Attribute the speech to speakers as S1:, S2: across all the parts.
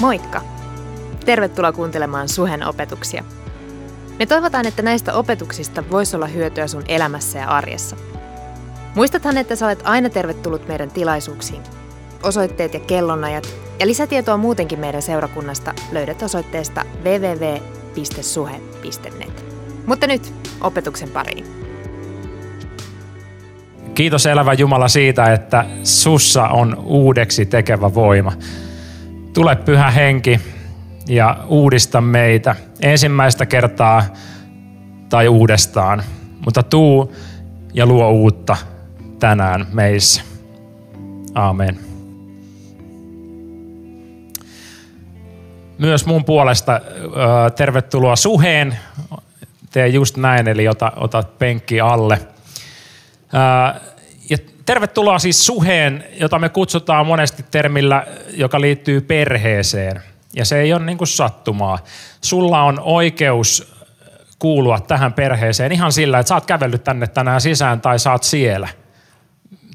S1: Moikka! Tervetuloa kuuntelemaan Suhen opetuksia. Me toivotaan, että näistä opetuksista voisi olla hyötyä sun elämässä ja arjessa. Muistathan, että sä olet aina tervetullut meidän tilaisuuksiin. Osoitteet ja kellonajat ja lisätietoa muutenkin meidän seurakunnasta löydät osoitteesta www.suhe.net. Mutta nyt opetuksen pariin.
S2: Kiitos elävä Jumala siitä, että sussa on uudeksi tekevä voima. Tule pyhä henki ja uudista meitä ensimmäistä kertaa tai uudestaan, mutta tuu ja luo uutta tänään meissä. Amen. Myös mun puolesta tervetuloa Suheen. Tee just näin, eli ota, ota penkki alle. Ja tervetuloa siis Suheen, jota me kutsutaan monesti termillä, joka liittyy perheeseen. Ja se ei ole niin kuin sattumaa. Sulla on oikeus kuulua tähän perheeseen ihan sillä, että sä oot kävellyt tänne tänään sisään tai saat siellä.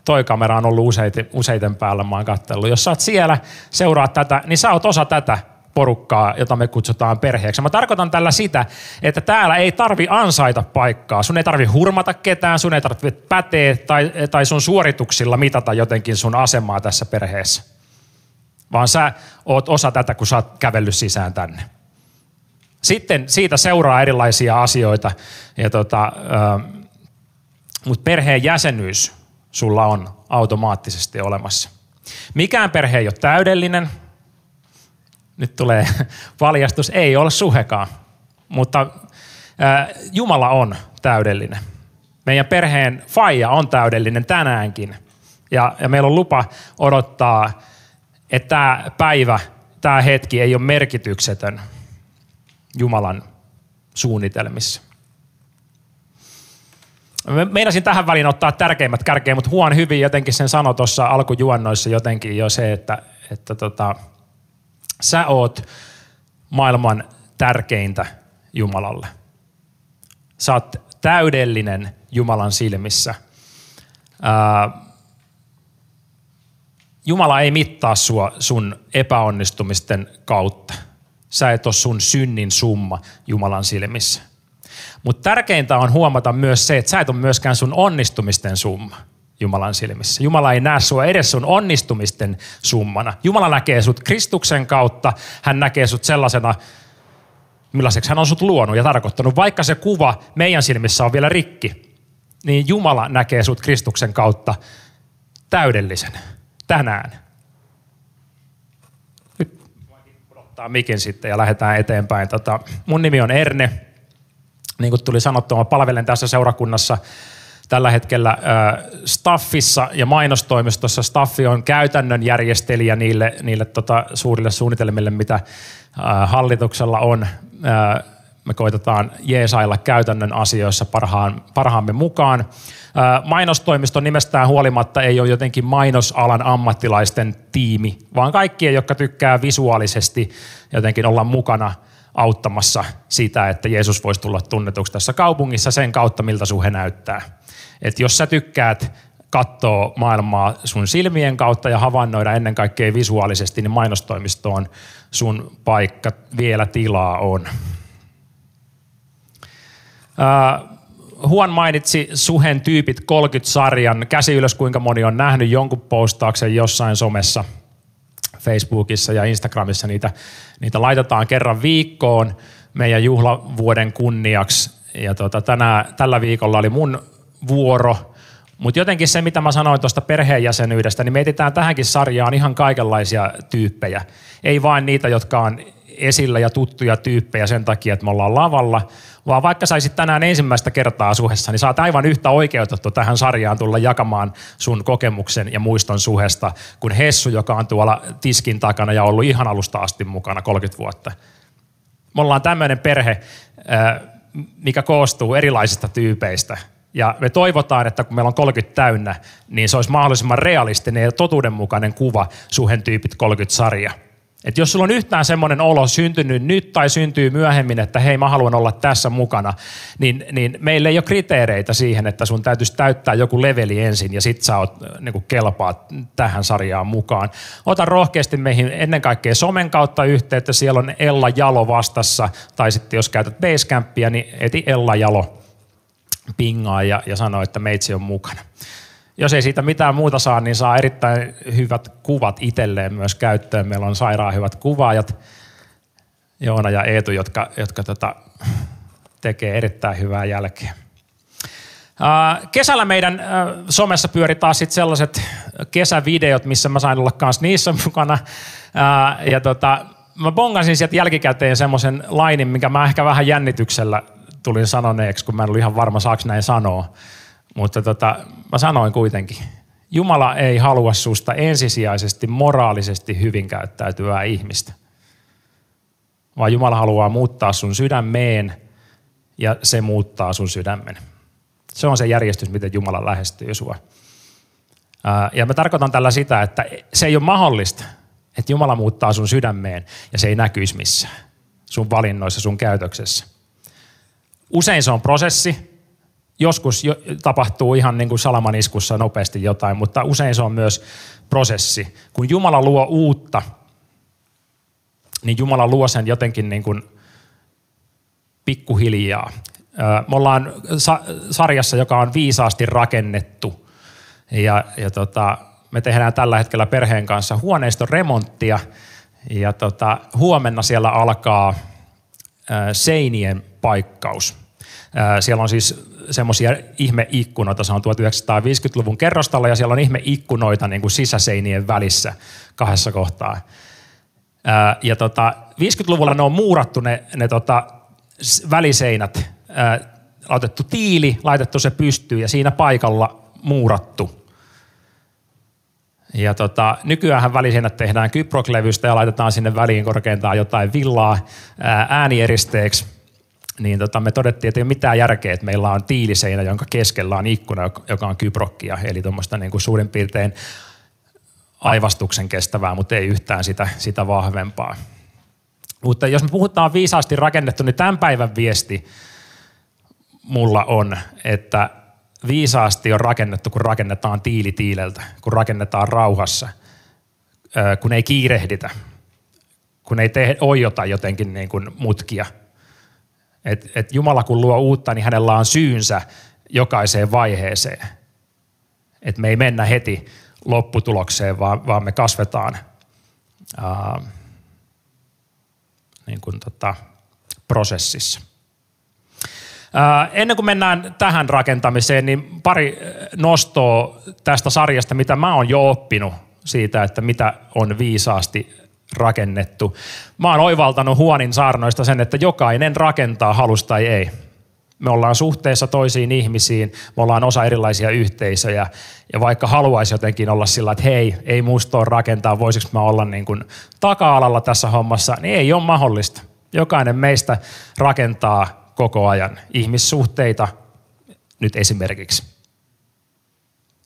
S2: Toi kamera on ollut useiten, useiten päällä, mä oon kattellut. Jos sä oot siellä, seuraat tätä, niin sä oot osa tätä porukkaa, jota me kutsutaan perheeksi. Mä tarkoitan tällä sitä, että täällä ei tarvi ansaita paikkaa. Sun ei tarvi hurmata ketään, sun ei tarvi päteä tai, tai sun suorituksilla mitata jotenkin sun asemaa tässä perheessä. Vaan sä oot osa tätä, kun sä oot kävellyt sisään tänne. Sitten siitä seuraa erilaisia asioita, ja tota, mutta perheen jäsenyys sulla on automaattisesti olemassa. Mikään perhe ei ole täydellinen, nyt tulee valjastus, ei ole suhekaan, mutta Jumala on täydellinen. Meidän perheen faija on täydellinen tänäänkin. Ja, ja meillä on lupa odottaa, että tämä päivä, tämä hetki ei ole merkityksetön Jumalan suunnitelmissa. Meinasin tähän väliin ottaa tärkeimmät kärkeen, mutta huon hyvin jotenkin sen sano tuossa alkujuonnoissa jotenkin jo se, että, että tota, Sä oot maailman tärkeintä Jumalalle. Sä oot täydellinen Jumalan silmissä. Ää, Jumala ei mittaa sua sun epäonnistumisten kautta. Sä et ole sun synnin summa Jumalan silmissä. Mutta tärkeintä on huomata myös se, että sä et ole myöskään sun onnistumisten summa. Jumalan silmissä. Jumala ei näe sua edes sun onnistumisten summana. Jumala näkee sut Kristuksen kautta. Hän näkee sut sellaisena, millaiseksi hän on sut luonut ja tarkoittanut. Vaikka se kuva meidän silmissä on vielä rikki, niin Jumala näkee sut Kristuksen kautta täydellisen tänään. Nyt ottaa mikin sitten ja lähdetään eteenpäin. Tota, mun nimi on Erne. Niin kuin tuli sanottua, mä palvelen tässä seurakunnassa – tällä hetkellä äh, Staffissa ja mainostoimistossa. Staffi on käytännön järjestelijä niille, niille tota, suurille suunnitelmille, mitä äh, hallituksella on. Äh, me koitetaan jeesailla käytännön asioissa parhaan, parhaamme mukaan. Mainostoimisto nimestään huolimatta ei ole jotenkin mainosalan ammattilaisten tiimi, vaan kaikkien, jotka tykkää visuaalisesti jotenkin olla mukana auttamassa sitä, että Jeesus voisi tulla tunnetuksi tässä kaupungissa sen kautta, miltä suhe näyttää. Että jos sä tykkäät katsoa maailmaa sun silmien kautta ja havainnoida ennen kaikkea visuaalisesti, niin mainostoimistoon sun paikka vielä tilaa on. Huon mainitsi Suhen tyypit 30-sarjan. Käsi ylös, kuinka moni on nähnyt jonkun postauksen jossain somessa, Facebookissa ja Instagramissa. Niitä, niitä laitetaan kerran viikkoon meidän juhlavuoden kunniaksi. Ja tota, tänä, tällä viikolla oli mun vuoro. Mutta jotenkin se, mitä mä sanoin tuosta perheenjäsenyydestä, niin me etsitään tähänkin sarjaan ihan kaikenlaisia tyyppejä. Ei vain niitä, jotka on esillä ja tuttuja tyyppejä sen takia, että me ollaan lavalla, vaan vaikka saisit tänään ensimmäistä kertaa suhessa, niin saat aivan yhtä oikeutettu tähän sarjaan tulla jakamaan sun kokemuksen ja muiston suhesta, kuin Hessu, joka on tuolla tiskin takana ja ollut ihan alusta asti mukana 30 vuotta. Me ollaan tämmöinen perhe, mikä koostuu erilaisista tyypeistä – ja me toivotaan, että kun meillä on 30 täynnä, niin se olisi mahdollisimman realistinen ja totuudenmukainen kuva Suhen tyypit 30-sarja. Et jos sulla on yhtään semmoinen olo syntynyt nyt tai syntyy myöhemmin, että hei mä haluan olla tässä mukana, niin, niin meillä ei ole kriteereitä siihen, että sun täytyisi täyttää joku leveli ensin ja sit sä oot, niin kuin kelpaat tähän sarjaan mukaan. Ota rohkeasti meihin ennen kaikkea somen kautta yhteyttä, siellä on Ella Jalo vastassa, tai sitten jos käytät Basecampia, niin eti Ella Jalo pingaa ja, ja sanoo, että meitsi on mukana jos ei siitä mitään muuta saa, niin saa erittäin hyvät kuvat itselleen myös käyttöön. Meillä on sairaan hyvät kuvaajat, Joona ja Eetu, jotka, jotka tota, tekee erittäin hyvää jälkeä. Kesällä meidän somessa pyöri taas sit sellaiset kesävideot, missä mä sain olla kanssa niissä mukana. Ja tota, mä bongasin sieltä jälkikäteen semmoisen lainin, minkä mä ehkä vähän jännityksellä tulin sanoneeksi, kun mä en ollut ihan varma, saaks näin sanoa. Mutta tota, mä sanoin kuitenkin, Jumala ei halua susta ensisijaisesti moraalisesti hyvin käyttäytyvää ihmistä, vaan Jumala haluaa muuttaa sun sydämeen ja se muuttaa sun sydämen. Se on se järjestys, miten Jumala lähestyy sua. Ja mä tarkoitan tällä sitä, että se ei ole mahdollista, että Jumala muuttaa sun sydämeen ja se ei näkyisi missään sun valinnoissa, sun käytöksessä. Usein se on prosessi, Joskus jo, tapahtuu ihan niin kuin salamaniskussa nopeasti jotain, mutta usein se on myös prosessi. Kun Jumala luo uutta, niin Jumala luo sen jotenkin niin kuin pikkuhiljaa. Me ollaan sarjassa, joka on viisaasti rakennettu. Ja, ja tota, me tehdään tällä hetkellä perheen kanssa huoneiston remonttia. Ja tota, huomenna siellä alkaa seinien paikkaus. Siellä on siis semmoisia ihmeikkunoita, se on 1950-luvun kerrostalla ja siellä on ihmeikkunoita niin kuin sisäseinien välissä kahdessa kohtaa. Ja tota, 50-luvulla ne on muurattu ne, ne tota, väliseinät, otettu tiili, laitettu se pystyyn ja siinä paikalla muurattu. Ja tota, nykyään väliseinät tehdään kyproklevystä ja laitetaan sinne väliin korkeintaan jotain villaa äänieristeeksi niin tota, me todettiin, että ei ole mitään järkeä, että meillä on tiiliseinä, jonka keskellä on ikkuna, joka on kyprokkia, eli tuommoista niin kuin suurin piirtein aivastuksen kestävää, mutta ei yhtään sitä, sitä vahvempaa. Mutta jos me puhutaan viisaasti rakennettu, niin tämän päivän viesti mulla on, että viisaasti on rakennettu, kun rakennetaan tiili tiileltä, kun rakennetaan rauhassa, kun ei kiirehditä, kun ei tee, ojota jotenkin niin kuin mutkia – et, et Jumala kun luo uutta, niin hänellä on syynsä jokaiseen vaiheeseen. Et me ei mennä heti lopputulokseen, vaan, vaan me kasvetaan ää, niin kuin tota, prosessissa. Ää, ennen kuin mennään tähän rakentamiseen, niin pari nostoa tästä sarjasta, mitä mä oon jo oppinut siitä, että mitä on viisaasti rakennettu. Mä oon oivaltanut huonin saarnoista sen, että jokainen rakentaa halusta tai ei. Me ollaan suhteessa toisiin ihmisiin, me ollaan osa erilaisia yhteisöjä. Ja vaikka haluaisi jotenkin olla sillä, että hei, ei musta ole rakentaa, voisiko mä olla niin kuin taka-alalla tässä hommassa, niin ei ole mahdollista. Jokainen meistä rakentaa koko ajan ihmissuhteita nyt esimerkiksi.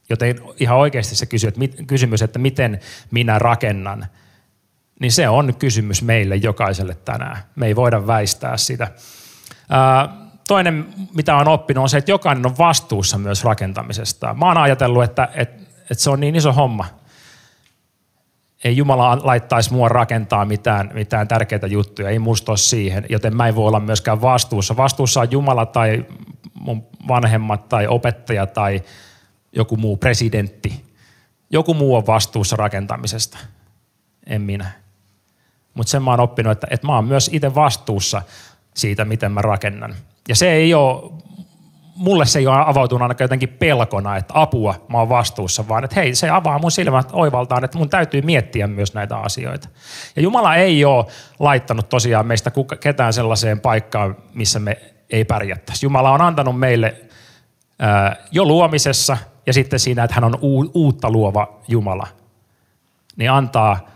S2: Joten ihan oikeasti se kysymys, että miten minä rakennan – niin se on kysymys meille jokaiselle tänään. Me ei voida väistää sitä. toinen, mitä on oppinut, on se, että jokainen on vastuussa myös rakentamisesta. Mä oon ajatellut, että, että, että se on niin iso homma. Ei Jumala laittaisi mua rakentaa mitään, mitään tärkeitä juttuja, ei musta siihen, joten mä en voi olla myöskään vastuussa. Vastuussa on Jumala tai mun vanhemmat tai opettaja tai joku muu presidentti. Joku muu on vastuussa rakentamisesta, en minä. Mutta sen mä oon oppinut, että, että mä oon myös itse vastuussa siitä, miten mä rakennan. Ja se ei ole, mulle se ei ole avautunut ainakaan jotenkin pelkona, että apua, mä oon vastuussa, vaan että hei, se avaa mun silmät oivaltaan, että mun täytyy miettiä myös näitä asioita. Ja Jumala ei ole laittanut tosiaan meistä ketään sellaiseen paikkaan, missä me ei pärjättäisi. Jumala on antanut meille jo luomisessa ja sitten siinä, että hän on uutta luova Jumala, niin antaa –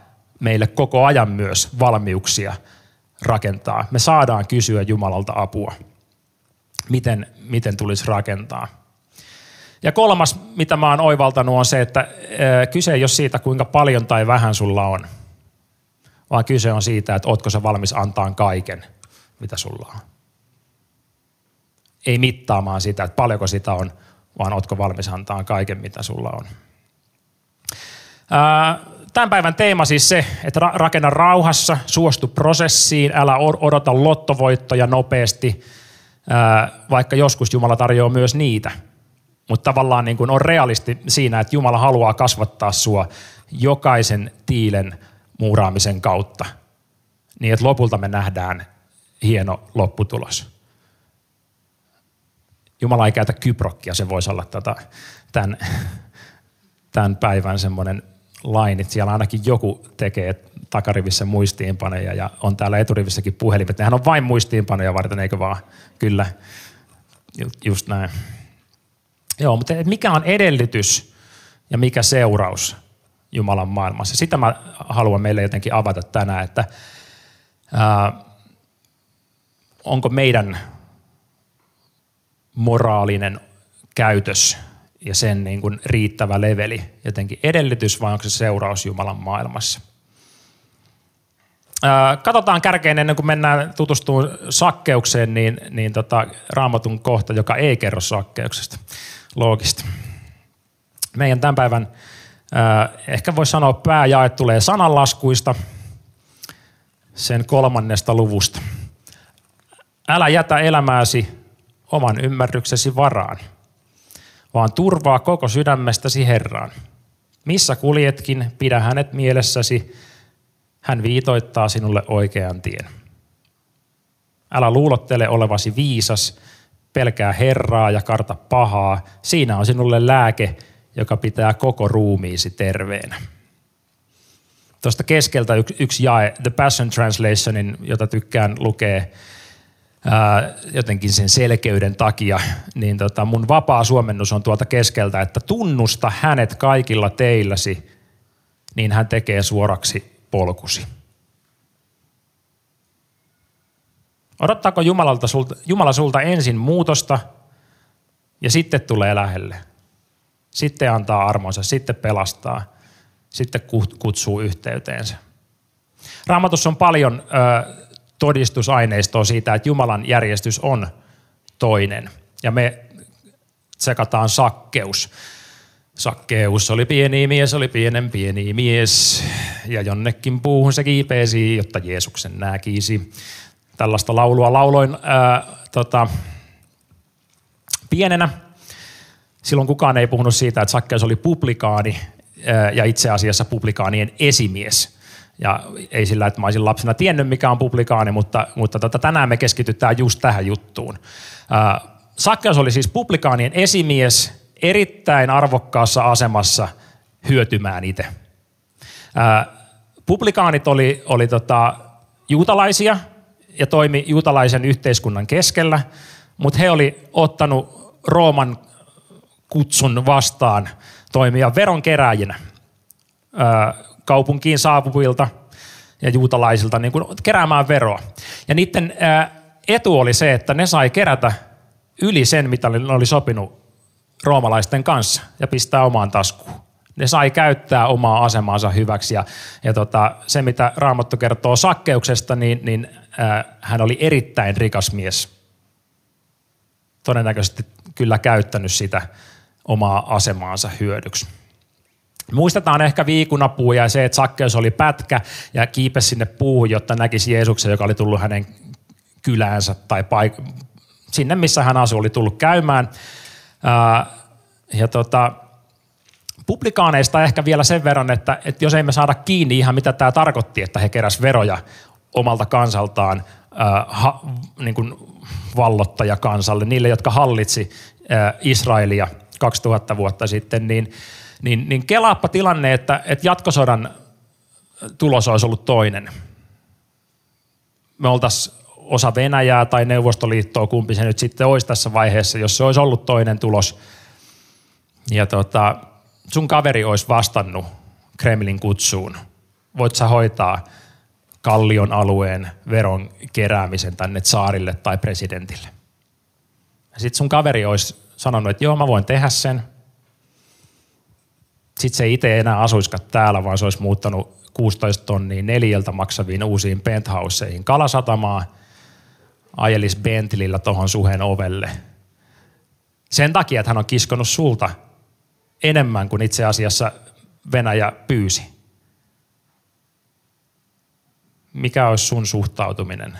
S2: meille koko ajan myös valmiuksia rakentaa. Me saadaan kysyä Jumalalta apua, miten, miten tulisi rakentaa. Ja kolmas, mitä mä oon oivaltanut, on se, että kyse ei ole siitä, kuinka paljon tai vähän sulla on, vaan kyse on siitä, että ootko sä valmis antaa kaiken, mitä sulla on. Ei mittaamaan sitä, että paljonko sitä on, vaan ootko valmis antaa kaiken, mitä sulla on. Tämän päivän teema siis se, että rakenna rauhassa, suostu prosessiin, älä odota lottovoittoja nopeasti, vaikka joskus Jumala tarjoaa myös niitä. Mutta tavallaan niin kuin on realisti siinä, että Jumala haluaa kasvattaa sua jokaisen tiilen muuraamisen kautta, niin että lopulta me nähdään hieno lopputulos. Jumala ei käytä kyprokkia, se voisi olla tätä, tämän, tämän päivän semmoinen lainit. Siellä ainakin joku tekee takarivissä muistiinpanoja ja on täällä eturivissäkin puhelimet. Nehän on vain muistiinpanoja varten, eikö vaan? Kyllä, just näin. Joo, mutta mikä on edellytys ja mikä seuraus Jumalan maailmassa? Sitä mä haluan meille jotenkin avata tänään, että ää, onko meidän moraalinen käytös ja sen niin kuin riittävä leveli jotenkin edellytys vai onko se seuraus Jumalan maailmassa? katsotaan kärkeen ennen kuin mennään tutustumaan sakkeukseen, niin, niin tota, raamatun kohta, joka ei kerro sakkeuksesta. Loogista. Meidän tämän päivän, ehkä voisi sanoa pääjae tulee sananlaskuista, sen kolmannesta luvusta. Älä jätä elämääsi oman ymmärryksesi varaan, vaan turvaa koko sydämestäsi Herraan. Missä kuljetkin, pidä hänet mielessäsi, hän viitoittaa sinulle oikean tien. Älä luulottele olevasi viisas, pelkää Herraa ja karta pahaa. Siinä on sinulle lääke, joka pitää koko ruumiisi terveenä. Tuosta keskeltä yksi, jae, The Passion Translationin, jota tykkään lukea ää, jotenkin sen selkeyden takia, niin tota, mun vapaa suomennus on tuolta keskeltä, että tunnusta hänet kaikilla teilläsi, niin hän tekee suoraksi polkusi. Odottaako Jumalalta sulta, Jumala sulta ensin muutosta ja sitten tulee lähelle? Sitten antaa armonsa, sitten pelastaa, sitten kutsuu yhteyteensä. Raamatussa on paljon ö, todistusaineistoa siitä, että Jumalan järjestys on toinen. Ja me tsekataan sakkeus. Sakkeus oli pieni mies, oli pienen pieni mies, ja jonnekin puuhun se kiipeesi, jotta Jeesuksen näkisi. Tällaista laulua lauloin ää, tota, pienenä. Silloin kukaan ei puhunut siitä, että Sakkeus oli publikaani, ää, ja itse asiassa publikaanien esimies. Ja ei sillä, että mä olisin lapsena tiennyt, mikä on publikaani, mutta, mutta tota, tänään me keskitytään just tähän juttuun. Ää, Sakkeus oli siis publikaanien esimies, erittäin arvokkaassa asemassa hyötymään itse. Publikaanit oli, oli tota, juutalaisia ja toimi juutalaisen yhteiskunnan keskellä, mutta he oli ottanut Rooman kutsun vastaan toimia veronkeräjinä kaupunkiin saapuvilta ja juutalaisilta niin kuin keräämään veroa. Ja niiden etu oli se, että ne sai kerätä yli sen, mitä ne oli sopinut roomalaisten kanssa ja pistää omaan taskuun. Ne sai käyttää omaa asemaansa hyväksi ja, ja tota, se, mitä Raamattu kertoo sakkeuksesta, niin, niin äh, hän oli erittäin rikas mies. Todennäköisesti kyllä käyttänyt sitä omaa asemaansa hyödyksi. Muistetaan ehkä viikunapuu ja se, että Sakkeus oli pätkä ja kiipesi sinne puuhun, jotta näkisi Jeesuksen, joka oli tullut hänen kyläänsä tai paik- sinne, missä hän asui, oli tullut käymään. Ja tota, publikaaneista ehkä vielä sen verran, että, että jos emme saada kiinni ihan mitä tämä tarkoitti, että he keräs veroja omalta kansaltaan äh, ha, niin kuin vallottajakansalle, niille, jotka hallitsi Israelia 2000 vuotta sitten, niin, niin, niin kelaappa tilanne, että, että jatkosodan tulos olisi ollut toinen. Me oltaisiin osa Venäjää tai Neuvostoliittoa, kumpi se nyt sitten olisi tässä vaiheessa, jos se olisi ollut toinen tulos. Ja tota, sun kaveri olisi vastannut Kremlin kutsuun. Voit sä hoitaa Kallion alueen veron keräämisen tänne saarille tai presidentille. Sitten sun kaveri olisi sanonut, että joo, mä voin tehdä sen. Sitten se itse ei enää asuiskaan täällä, vaan se olisi muuttanut 16 tonnia neljältä maksaviin uusiin penthouseihin Kalasatamaan, ajelis Bentleyllä tuohon suhen ovelle. Sen takia, että hän on kiskonut sulta enemmän kuin itse asiassa Venäjä pyysi. Mikä olisi sun suhtautuminen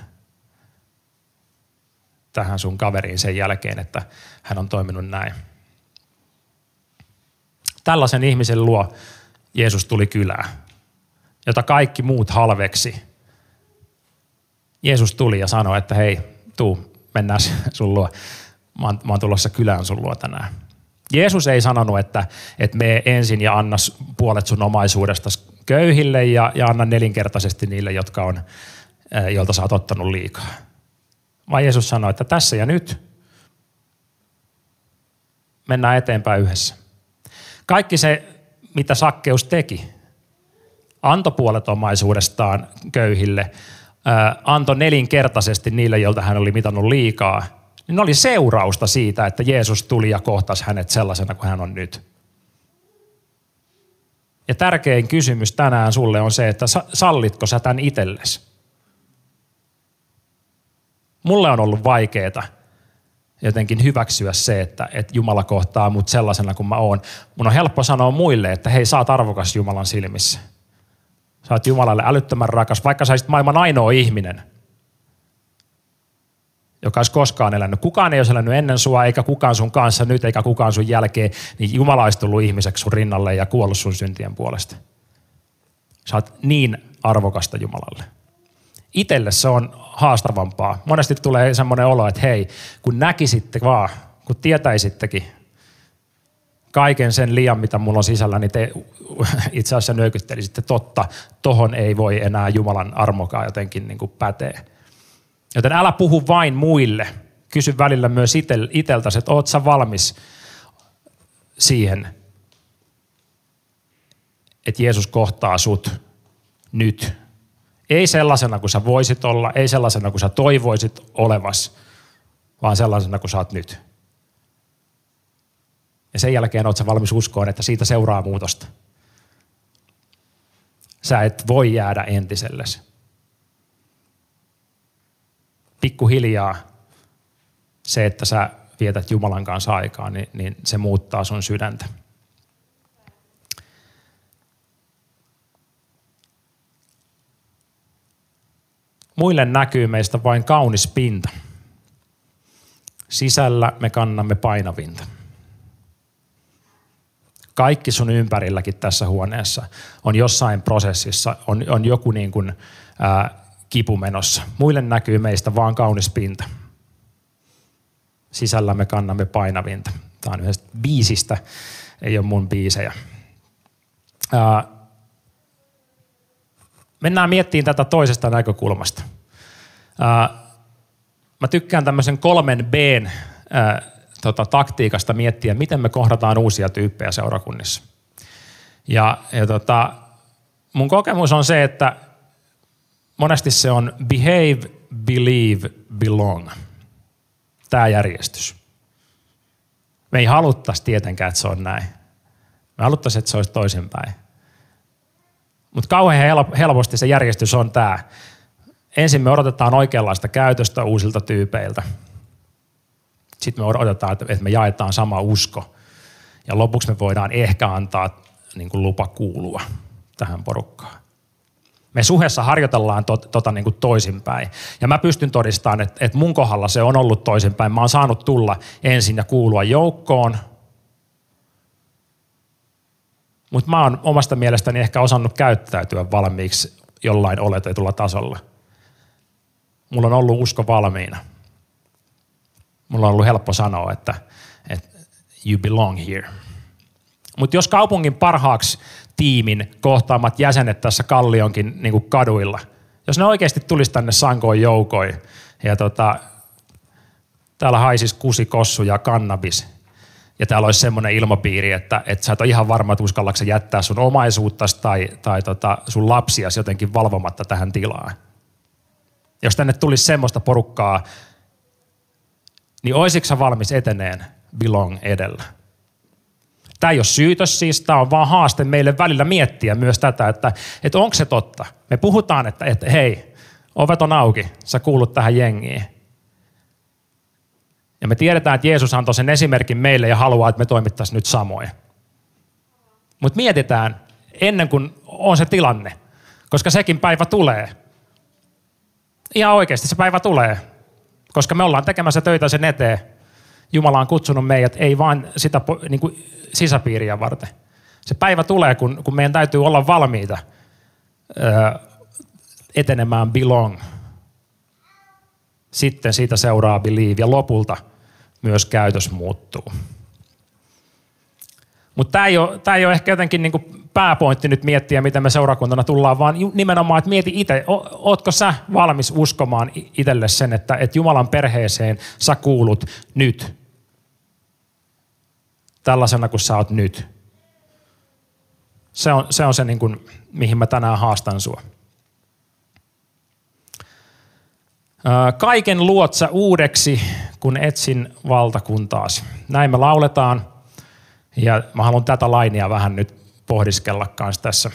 S2: tähän sun kaveriin sen jälkeen, että hän on toiminut näin? Tällaisen ihmisen luo Jeesus tuli kylään, jota kaikki muut halveksi. Jeesus tuli ja sanoi, että hei, tuu, mennään sun luo. Mä oon, mä oon tulossa kylään sun luo tänään. Jeesus ei sanonut, että, että me ensin ja anna puolet sun omaisuudesta köyhille ja, ja anna nelinkertaisesti niille, jotka on, joilta sä oot ottanut liikaa. Vaan Jeesus sanoi, että tässä ja nyt mennään eteenpäin yhdessä. Kaikki se, mitä Sakkeus teki, antoi puolet omaisuudestaan köyhille, antoi nelinkertaisesti niille, joilta hän oli mitannut liikaa – niin oli seurausta siitä, että Jeesus tuli ja kohtasi hänet sellaisena kuin hän on nyt. Ja tärkein kysymys tänään sulle on se, että sallitko sä tämän itsellesi? Mulle on ollut vaikeaa jotenkin hyväksyä se, että, että Jumala kohtaa mut sellaisena kuin mä oon. Mun on helppo sanoa muille, että hei, sä oot arvokas Jumalan silmissä. Sä oot Jumalalle älyttömän rakas, vaikka sä olisit maailman ainoa ihminen – joka olisi koskaan elänyt. Kukaan ei olisi elänyt ennen sua, eikä kukaan sun kanssa nyt, eikä kukaan sun jälkeen, niin Jumala olisi tullut ihmiseksi sun rinnalle ja kuollut sun syntien puolesta. Sä oot niin arvokasta Jumalalle. Itelle se on haastavampaa. Monesti tulee semmoinen olo, että hei, kun näkisitte vaan, kun tietäisittekin kaiken sen liian, mitä mulla on sisällä, niin te itse asiassa nyökyttelisitte totta, tohon ei voi enää Jumalan armokaa jotenkin niin kuin pätee. Joten älä puhu vain muille. Kysy välillä myös iteltäsi, että oot sä valmis siihen, että Jeesus kohtaa sut nyt. Ei sellaisena kuin sä voisit olla, ei sellaisena kuin sä toivoisit olevas, vaan sellaisena kuin sä oot nyt. Ja sen jälkeen oot sä valmis uskoon, että siitä seuraa muutosta. Sä et voi jäädä entisellesi pikkuhiljaa se, että sä vietät Jumalan kanssa aikaa, niin, niin se muuttaa sun sydäntä. Muille näkyy meistä vain kaunis pinta. Sisällä me kannamme painavinta. Kaikki sun ympärilläkin tässä huoneessa on jossain prosessissa, on, on joku niin kuin, ää, kipumenossa. Muille näkyy meistä vaan kaunis pinta. Sisällä me kannamme painavinta. Tämä on yhdestä biisistä, ei ole mun biisejä. Ää, mennään miettimään tätä toisesta näkökulmasta. Ää, mä tykkään tämmöisen kolmen b tota, taktiikasta miettiä, miten me kohdataan uusia tyyppejä seurakunnissa. Ja, ja tota, mun kokemus on se, että monesti se on behave, believe, belong. Tämä järjestys. Me ei haluttaisi tietenkään, että se on näin. Me haluttaisiin, että se olisi toisinpäin. Mutta kauhean helposti se järjestys on tämä. Ensin me odotetaan oikeanlaista käytöstä uusilta tyypeiltä. Sitten me odotetaan, että me jaetaan sama usko. Ja lopuksi me voidaan ehkä antaa niin kuin lupa kuulua tähän porukkaan. Me suhessa harjoitellaan to, tota niin kuin toisinpäin. Ja mä pystyn todistamaan, että, että mun kohdalla se on ollut toisinpäin. Mä oon saanut tulla ensin ja kuulua joukkoon. Mutta mä oon omasta mielestäni ehkä osannut käyttäytyä valmiiksi jollain oletetulla tasolla. Mulla on ollut usko valmiina. Mulla on ollut helppo sanoa, että, että you belong here. Mutta jos kaupungin parhaaksi tiimin kohtaamat jäsenet tässä Kallionkin niin kuin kaduilla. Jos ne oikeasti tulisi tänne sankoin joukoin ja tota, täällä haisisi kusi, kossu ja kannabis ja täällä olisi semmoinen ilmapiiri, että, että sä et ole ihan varma, että uskallatko jättää sun omaisuutta tai, tai tota, sun lapsiasi jotenkin valvomatta tähän tilaan. Jos tänne tulisi semmoista porukkaa, niin olisitko valmis eteneen belong edellä? Tämä ei ole syytös siis, tämä on vaan haaste meille välillä miettiä myös tätä, että, että onko se totta. Me puhutaan, että, että hei, ovet on auki, sä kuulut tähän jengiin. Ja me tiedetään, että Jeesus antoi sen esimerkin meille ja haluaa, että me toimittaisiin nyt samoin. Mutta mietitään ennen kuin on se tilanne, koska sekin päivä tulee. Ihan oikeasti se päivä tulee, koska me ollaan tekemässä töitä sen eteen. Jumala on kutsunut meidät ei vain sitä niin kuin sisäpiiriä varten. Se päivä tulee, kun, kun meidän täytyy olla valmiita ö, etenemään belong. Sitten siitä seuraa believe ja lopulta myös käytös muuttuu. Mutta tämä ei, ole ehkä jotenkin niin pääpointti nyt miettiä, miten me seurakuntana tullaan, vaan nimenomaan, että mieti itse, ootko sä valmis uskomaan itselle sen, että, että Jumalan perheeseen sä kuulut nyt tällaisena kuin sä oot nyt. Se on se, on se niin kuin, mihin mä tänään haastan sua. Kaiken luot sä uudeksi, kun etsin valtakuntaasi. Näin me lauletaan. Ja mä haluan tätä lainia vähän nyt pohdiskella kanssa tässä.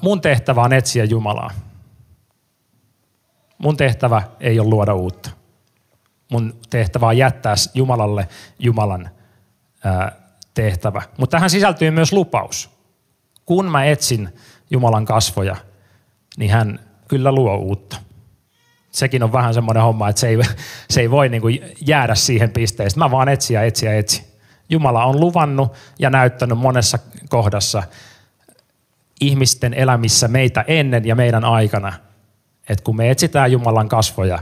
S2: Mun tehtävä on etsiä Jumalaa. Mun tehtävä ei ole luoda uutta mun tehtävä on jättää Jumalalle Jumalan tehtävä. Mutta tähän sisältyy myös lupaus. Kun mä etsin Jumalan kasvoja, niin hän kyllä luo uutta. Sekin on vähän semmoinen homma, että se ei, se ei voi niin jäädä siihen pisteeseen. Mä vaan etsiä, etsiä, etsi. Jumala on luvannut ja näyttänyt monessa kohdassa ihmisten elämissä meitä ennen ja meidän aikana, että kun me etsitään Jumalan kasvoja,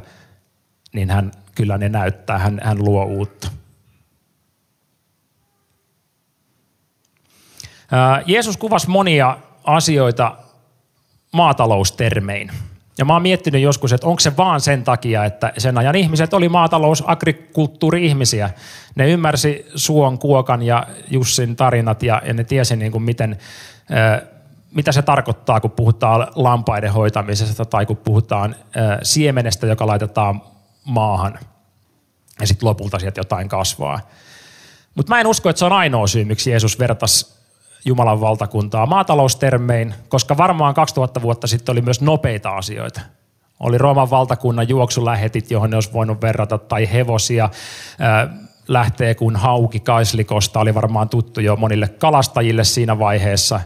S2: niin hän kyllä ne näyttää, hän, hän luo uutta. Jeesus kuvasi monia asioita maataloustermein. Ja mä oon miettinyt joskus, että onko se vaan sen takia, että sen ajan ihmiset oli maatalous, agrikulttuuri-ihmisiä. Ne ymmärsi Suon, Kuokan ja Jussin tarinat ja, ja ne tiesi niin kuin miten, mitä se tarkoittaa, kun puhutaan lampaiden hoitamisesta tai kun puhutaan siemenestä, joka laitetaan maahan ja sitten lopulta sieltä jotain kasvaa. Mutta mä en usko, että se on ainoa syy, miksi Jeesus vertasi Jumalan valtakuntaa maataloustermein, koska varmaan 2000 vuotta sitten oli myös nopeita asioita. Oli Rooman valtakunnan juoksulähetit, johon ne olisi voinut verrata, tai hevosia äh, lähtee kuin hauki kaislikosta, oli varmaan tuttu jo monille kalastajille siinä vaiheessa.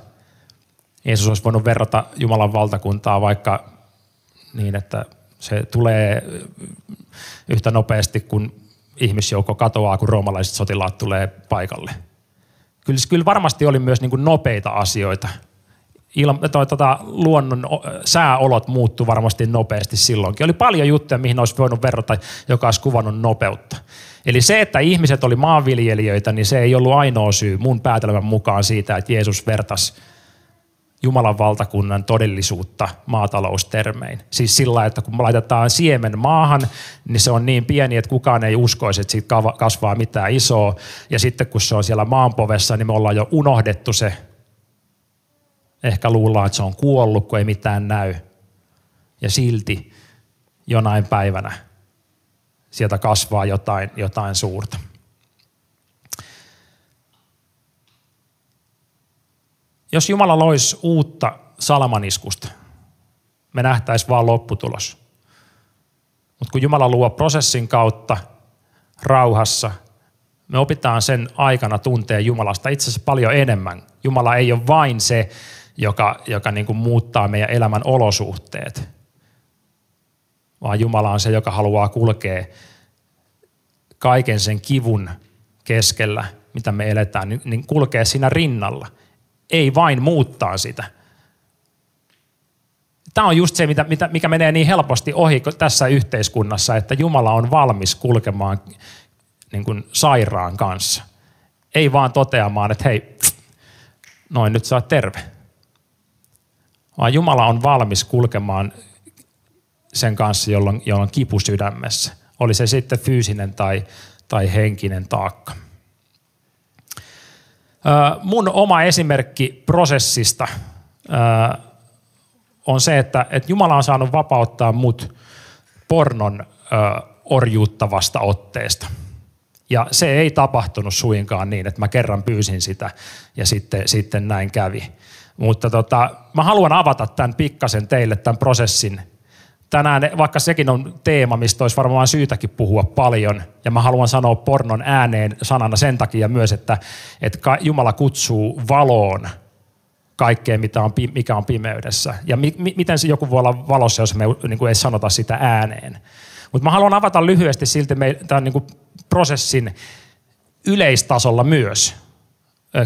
S2: Jeesus olisi voinut verrata Jumalan valtakuntaa vaikka niin, että se tulee yhtä nopeasti kuin ihmisjoukko katoaa, kun roomalaiset sotilaat tulee paikalle. Kyllä, kyllä varmasti oli myös niin kuin nopeita asioita. Ilma, toi, tota, luonnon sääolot muuttu varmasti nopeasti silloinkin. Oli paljon juttuja, mihin olisi voinut verrata, joka olisi kuvannut nopeutta. Eli se, että ihmiset oli maanviljelijöitä, niin se ei ollut ainoa syy mun päätelmän mukaan siitä, että Jeesus vertasi Jumalan valtakunnan todellisuutta maataloustermein. Siis sillä, että kun laitetaan siemen maahan, niin se on niin pieni, että kukaan ei uskoisi, että siitä kasvaa mitään isoa. Ja sitten kun se on siellä maanpovessa, niin me ollaan jo unohdettu se. Ehkä luullaan, että se on kuollut, kun ei mitään näy. Ja silti jonain päivänä sieltä kasvaa jotain, jotain suurta. Jos Jumala loisi uutta salamaniskusta, me nähtäisiin vaan lopputulos. Mutta kun Jumala luo prosessin kautta, rauhassa, me opitaan sen aikana tuntea Jumalasta itse asiassa paljon enemmän. Jumala ei ole vain se, joka, joka niin kuin muuttaa meidän elämän olosuhteet, vaan Jumala on se, joka haluaa kulkea kaiken sen kivun keskellä, mitä me eletään, niin, niin kulkee siinä rinnalla – ei vain muuttaa sitä. Tämä on just se, mikä menee niin helposti ohi tässä yhteiskunnassa, että Jumala on valmis kulkemaan niin kuin sairaan kanssa. Ei vaan toteamaan, että hei, noin nyt sä oot terve. Vaan Jumala on valmis kulkemaan sen kanssa, jolloin, jolloin kipu sydämessä. Oli se sitten fyysinen tai, tai henkinen taakka. Mun oma esimerkki prosessista on se, että, että Jumala on saanut vapauttaa mut pornon orjuuttavasta otteesta. Ja se ei tapahtunut suinkaan niin, että mä kerran pyysin sitä ja sitten, sitten näin kävi. Mutta tota, mä haluan avata tämän pikkasen teille, tämän prosessin. Tänään, vaikka sekin on teema, mistä olisi varmaan syytäkin puhua paljon, ja mä haluan sanoa pornon ääneen sanana sen takia myös, että, että Jumala kutsuu valoon kaikkeen, mitä on, mikä on pimeydessä. Ja mi, miten se joku voi olla valossa, jos me niin kuin ei sanota sitä ääneen. Mutta mä haluan avata lyhyesti silti tämän niin prosessin yleistasolla myös.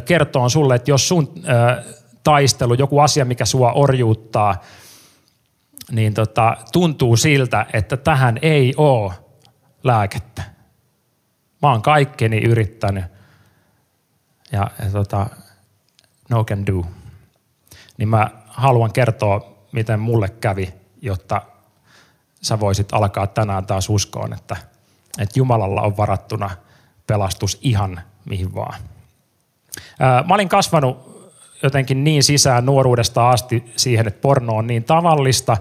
S2: Kertoon sulle, että jos sun taistelu, joku asia, mikä sua orjuuttaa, niin tota, tuntuu siltä, että tähän ei ole lääkettä. Mä oon kaikkeni yrittänyt ja, ja tota, no can do. Niin mä haluan kertoa, miten mulle kävi, jotta sä voisit alkaa tänään taas uskoon, että, että Jumalalla on varattuna pelastus ihan mihin vaan. Mä olin kasvanut jotenkin niin sisään nuoruudesta asti siihen, että porno on niin tavallista,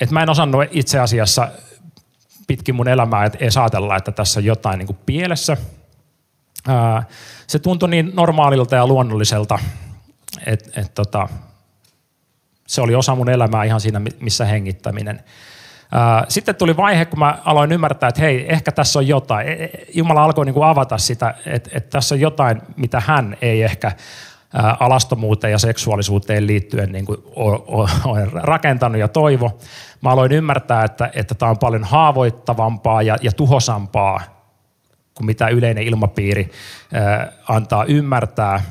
S2: että mä en osannut itse asiassa pitkin mun elämää että edes ajatella, että tässä on jotain niin kuin pielessä. Se tuntui niin normaalilta ja luonnolliselta, että et tota, se oli osa mun elämää ihan siinä, missä hengittäminen. Sitten tuli vaihe, kun mä aloin ymmärtää, että hei, ehkä tässä on jotain. E, e, Jumala alkoi niin kuin avata sitä, että, että tässä on jotain, mitä hän ei ehkä alastomuuteen ja seksuaalisuuteen liittyen niin kuin olen rakentanut ja toivo. Mä aloin ymmärtää, että, että tämä on paljon haavoittavampaa ja, ja tuhosampaa kuin mitä yleinen ilmapiiri antaa ymmärtää.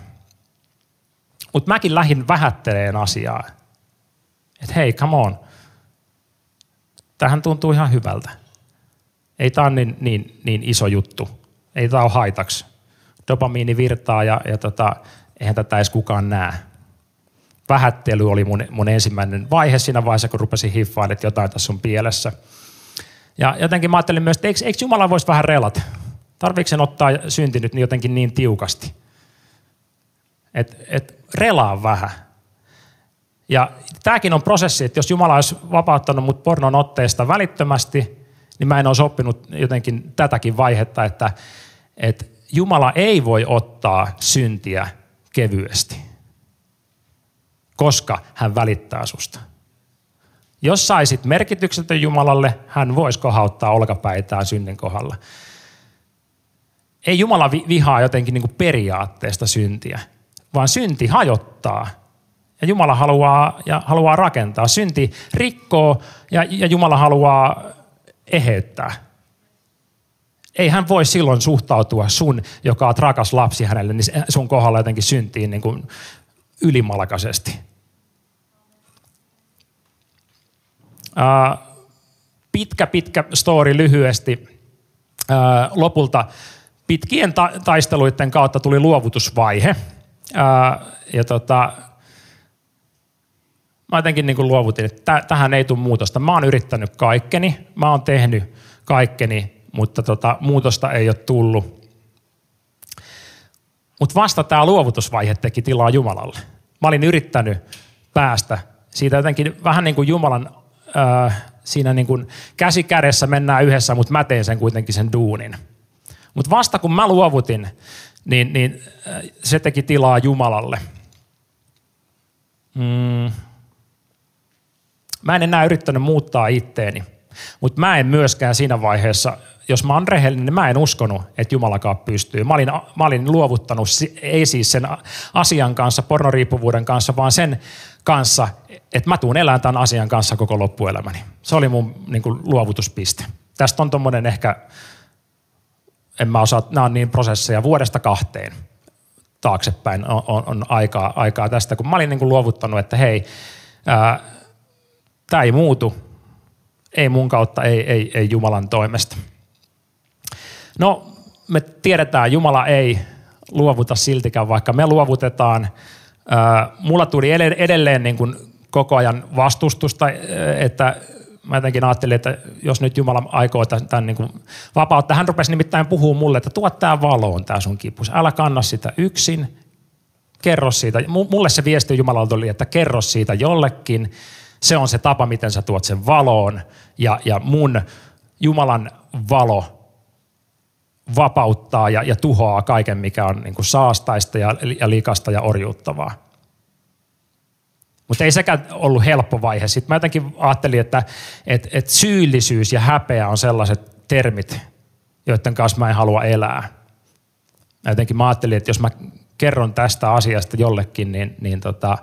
S2: Mutta mäkin lähdin vähätteleen asiaa. Että hei, come on. Tähän tuntuu ihan hyvältä. Ei tämä ole niin, niin, niin iso juttu. Ei tämä ole haitaksi. Dopamiini virtaa ja, ja tota, eihän tätä edes kukaan näe. Vähättely oli mun, mun ensimmäinen vaihe siinä vaiheessa, kun rupesin hiffaan, että jotain tässä on pielessä. Ja jotenkin mä ajattelin myös, että eikö, eikö Jumala voisi vähän relata? Tarviiko sen ottaa synti nyt niin jotenkin niin tiukasti? Että et relaa vähän. Ja tämäkin on prosessi, että jos Jumala olisi vapauttanut mut pornon otteesta välittömästi, niin mä en olisi oppinut jotenkin tätäkin vaihetta, että, että Jumala ei voi ottaa syntiä kevyesti, koska hän välittää susta. Jos saisit merkityksetön Jumalalle, hän voisi kohauttaa olkapäitään synnin kohdalla. Ei Jumala vihaa jotenkin niin kuin periaatteesta syntiä, vaan synti hajottaa. Ja Jumala haluaa, ja haluaa rakentaa. Synti rikkoo ja, ja Jumala haluaa eheyttää ei hän voi silloin suhtautua sun, joka on rakas lapsi hänelle, niin sun kohdalla jotenkin syntiin niin kuin ylimalkaisesti. pitkä, pitkä story lyhyesti. lopulta pitkien ta- taisteluiden kautta tuli luovutusvaihe. ja tota, mä jotenkin niin kuin luovutin, että tähän ei tule muutosta. Mä oon yrittänyt kaikkeni, mä oon tehnyt kaikkeni, mutta tota, muutosta ei ole tullut. Mutta vasta tämä luovutusvaihe teki tilaa Jumalalle. Mä olin yrittänyt päästä siitä jotenkin vähän niin kuin Jumalan äh, siinä niin kuin käsi kädessä mennään yhdessä, mutta mä teen sen kuitenkin sen duunin. Mutta vasta kun mä luovutin, niin, niin äh, se teki tilaa Jumalalle. Mm. Mä en enää yrittänyt muuttaa itteeni, mutta mä en myöskään siinä vaiheessa jos mä oon rehellinen, niin mä en uskonut, että Jumalakaan pystyy. Mä olin, mä olin luovuttanut, ei siis sen asian kanssa, pornoriippuvuuden kanssa, vaan sen kanssa, että mä tuun elämään tämän asian kanssa koko loppuelämäni. Se oli mun niin kuin, luovutuspiste. Tästä on tuommoinen ehkä, en mä osaa, nämä on niin prosesseja, vuodesta kahteen taaksepäin on, on, on aikaa, aikaa tästä, kun mä olin niin kuin luovuttanut, että hei, tämä ei muutu, ei mun kautta, ei, ei, ei Jumalan toimesta. No, me tiedetään, Jumala ei luovuta siltikään, vaikka me luovutetaan. Mulla tuli edelleen niin kuin koko ajan vastustusta, että mä jotenkin ajattelin, että jos nyt Jumala aikoo tämän niin kuin vapauttaa, hän rupesi nimittäin puhua mulle, että tuo tämä valoon tämä sun kipus, älä kanna sitä yksin, kerro siitä. Mulle se viesti Jumalalta oli, että kerro siitä jollekin, se on se tapa, miten sä tuot sen valoon ja, ja mun Jumalan valo vapauttaa ja, ja tuhoaa kaiken, mikä on niin kuin saastaista ja, ja likasta ja orjuuttavaa. Mutta ei sekään ollut helppo vaihe. Sitten mä jotenkin ajattelin, että et, et syyllisyys ja häpeä on sellaiset termit, joiden kanssa mä en halua elää. Mä jotenkin mä ajattelin, että jos mä kerron tästä asiasta jollekin, niin, niin tota,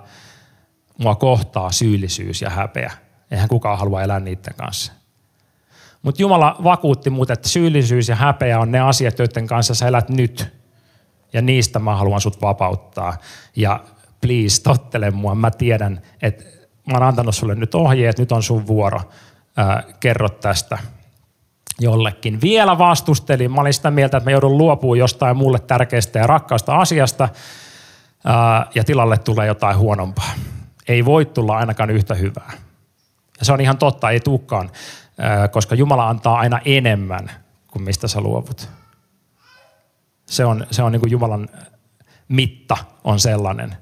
S2: mua kohtaa syyllisyys ja häpeä. Eihän kukaan halua elää niiden kanssa. Mutta Jumala vakuutti mut, että syyllisyys ja häpeä on ne asiat, joiden kanssa sä elät nyt. Ja niistä mä haluan sut vapauttaa. Ja please, tottele mua. Mä tiedän, että mä oon antanut sulle nyt ohjeet, nyt on sun vuoro. Ää, kerro tästä jollekin. Vielä vastustelin. Mä olin sitä mieltä, että mä joudun luopumaan jostain mulle tärkeästä ja rakkaasta asiasta. Ää, ja tilalle tulee jotain huonompaa. Ei voi tulla ainakaan yhtä hyvää. Ja se on ihan totta, ei tulekaan koska Jumala antaa aina enemmän kuin mistä sä luovut. Se on, se on niin kuin Jumalan mitta on sellainen,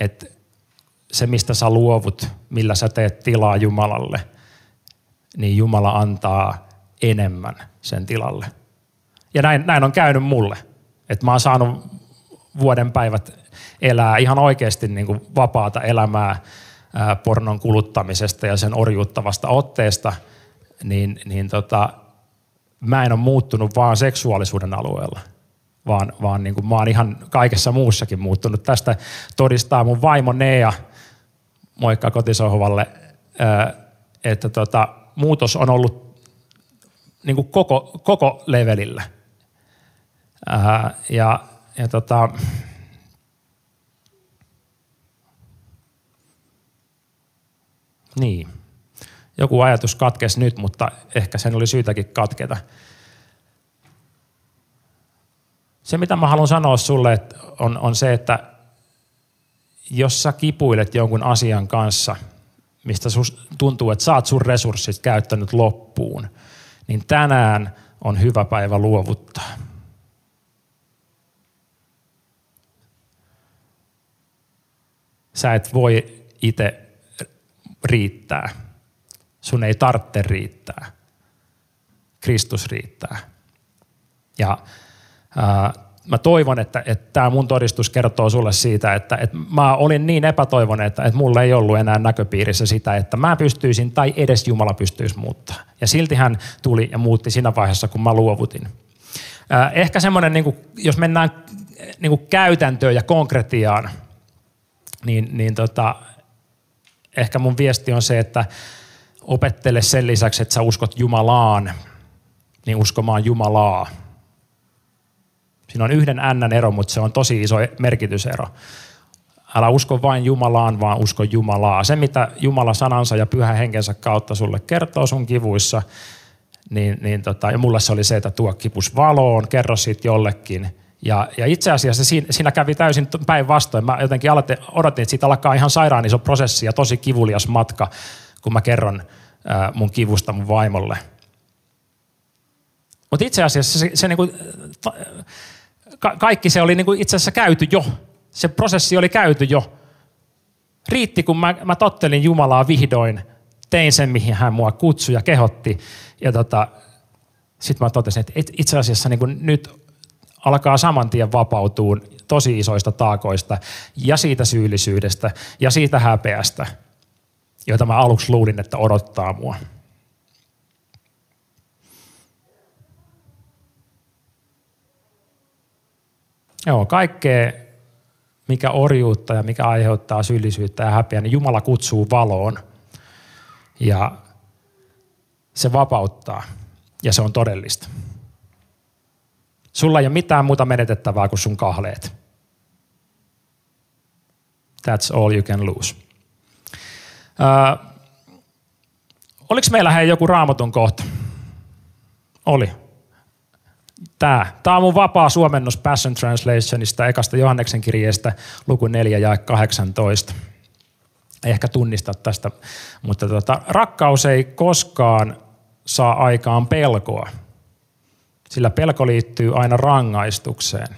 S2: että se mistä sä luovut, millä sä teet tilaa Jumalalle, niin Jumala antaa enemmän sen tilalle. Ja näin, näin on käynyt mulle, että mä oon saanut vuoden päivät elää ihan oikeasti niin kuin vapaata elämää pornon kuluttamisesta ja sen orjuuttavasta otteesta – niin, niin tota, mä en ole muuttunut vaan seksuaalisuuden alueella, vaan, vaan niin kuin mä oon ihan kaikessa muussakin muuttunut. Tästä todistaa mun vaimo Nea, moikka kotisohvalle, että tota, muutos on ollut niin kuin koko, koko levelillä. Ja, ja tota, niin joku ajatus katkesi nyt, mutta ehkä sen oli syytäkin katketa. Se, mitä mä haluan sanoa sulle, on, on se, että jos sä kipuilet jonkun asian kanssa, mistä sus, tuntuu, että saat sun resurssit käyttänyt loppuun, niin tänään on hyvä päivä luovuttaa. Sä et voi itse riittää Sun ei tarvitse riittää. Kristus riittää. Ja ää, mä toivon, että, että tämä mun todistus kertoo sulle siitä, että, että mä olin niin epätoivonen, että, että mulla ei ollut enää näköpiirissä sitä, että mä pystyisin tai edes Jumala pystyisi muuttaa. Ja silti hän tuli ja muutti siinä vaiheessa, kun mä luovutin. Ää, ehkä semmoinen, niin jos mennään niin käytäntöön ja konkretiaan, niin, niin tota, ehkä mun viesti on se, että opettele sen lisäksi, että sä uskot Jumalaan, niin uskomaan Jumalaa. Siinä on yhden n ero, mutta se on tosi iso merkitysero. Älä usko vain Jumalaan, vaan usko Jumalaa. Se, mitä Jumala sanansa ja pyhä henkensä kautta sulle kertoo sun kivuissa, niin, niin tota, ja mulle se oli se, että tuo kipus valoon, kerro siitä jollekin. Ja, ja itse asiassa siinä, siinä kävi täysin päinvastoin. Mä jotenkin aloitin, odotin, että siitä alkaa ihan sairaan iso prosessi ja tosi kivulias matka kun mä kerron mun kivusta mun vaimolle. Mutta itse asiassa se, se niinku, ka- kaikki se oli niinku itse asiassa käyty jo. Se prosessi oli käyty jo. Riitti, kun mä, mä tottelin Jumalaa vihdoin, tein sen, mihin hän mua kutsui ja kehotti. Ja tota, sitten mä totesin, että itse asiassa niinku nyt alkaa saman tien vapautua tosi isoista taakoista ja siitä syyllisyydestä ja siitä häpeästä – joita mä aluksi luulin, että odottaa mua. Joo, kaikkea, mikä orjuutta ja mikä aiheuttaa syyllisyyttä ja häpeä, niin Jumala kutsuu valoon. Ja se vapauttaa ja se on todellista. Sulla ei ole mitään muuta menetettävää kuin sun kahleet. That's all you can lose. Äh, oliko meillä hei joku raamatun kohta? Oli. Tää. Tämä on mun vapaa suomennos Passion Translationista, ekasta Johanneksen kirjeestä, luku 4 ja 18. Ei ehkä tunnista tästä, mutta tota, rakkaus ei koskaan saa aikaan pelkoa, sillä pelko liittyy aina rangaistukseen.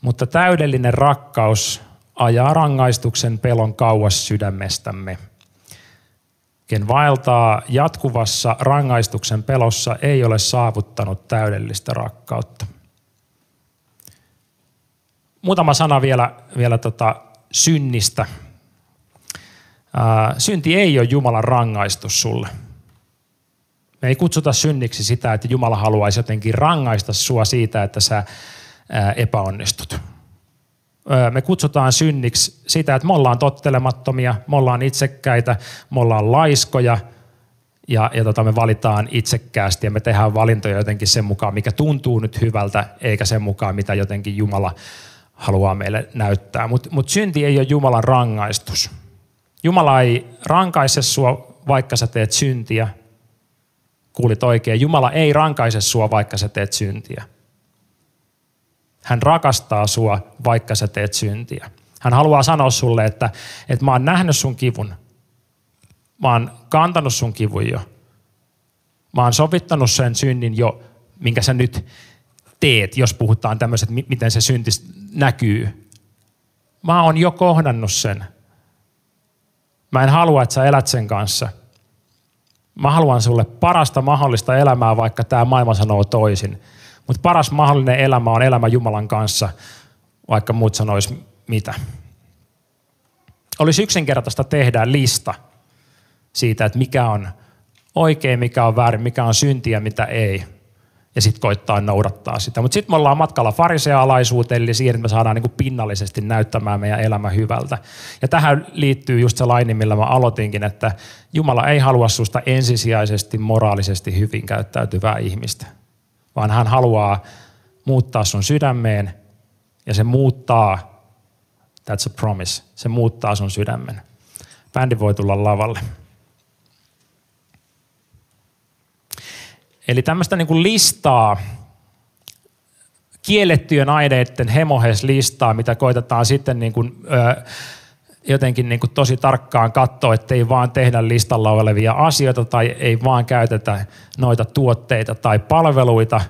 S2: Mutta täydellinen rakkaus ajaa rangaistuksen pelon kauas sydämestämme – ken vaeltaa jatkuvassa rangaistuksen pelossa, ei ole saavuttanut täydellistä rakkautta. Muutama sana vielä, vielä tota synnistä. Synti ei ole Jumalan rangaistus sulle. Me ei kutsuta synniksi sitä, että Jumala haluaisi jotenkin rangaista sua siitä, että sä epäonnistut. Me kutsutaan synniksi sitä, että me ollaan tottelemattomia, me ollaan itsekkäitä, me ollaan laiskoja ja, ja tota, me valitaan itsekkäästi ja me tehdään valintoja jotenkin sen mukaan, mikä tuntuu nyt hyvältä, eikä sen mukaan, mitä jotenkin Jumala haluaa meille näyttää. Mutta mut synti ei ole Jumalan rangaistus. Jumala ei rankaise sua, vaikka sä teet syntiä. Kuulit oikein. Jumala ei rankaise sua, vaikka sä teet syntiä. Hän rakastaa sua, vaikka sä teet syntiä. Hän haluaa sanoa sulle, että, että mä oon nähnyt sun kivun. Mä oon kantanut sun kivun jo. Mä oon sovittanut sen synnin jo, minkä sä nyt teet, jos puhutaan tämmöiset, miten se synti näkyy. Mä oon jo kohdannut sen. Mä en halua, että sä elät sen kanssa. Mä haluan sulle parasta mahdollista elämää, vaikka tämä maailma sanoo toisin. Mutta paras mahdollinen elämä on elämä Jumalan kanssa, vaikka muut sanois mitä. Olisi yksinkertaista tehdä lista siitä, että mikä on oikein, mikä on väärin, mikä on syntiä, mitä ei – ja sitten koittaa noudattaa sitä. Mutta sitten me ollaan matkalla farisealaisuuteen, eli siihen, että me saadaan niinku pinnallisesti näyttämään meidän elämä hyvältä. Ja tähän liittyy just se laini, millä mä aloitinkin, että Jumala ei halua susta ensisijaisesti moraalisesti hyvin käyttäytyvää ihmistä, vaan hän haluaa muuttaa sun sydämeen ja se muuttaa, that's a promise, se muuttaa sun sydämen. Bändi voi tulla lavalle. Eli tämmöistä niin kuin listaa, kiellettyjen aineiden hemohes-listaa, mitä koitetaan sitten niin kuin, ö, jotenkin niin kuin tosi tarkkaan katsoa, ettei vaan tehdä listalla olevia asioita tai ei vaan käytetä noita tuotteita tai palveluita,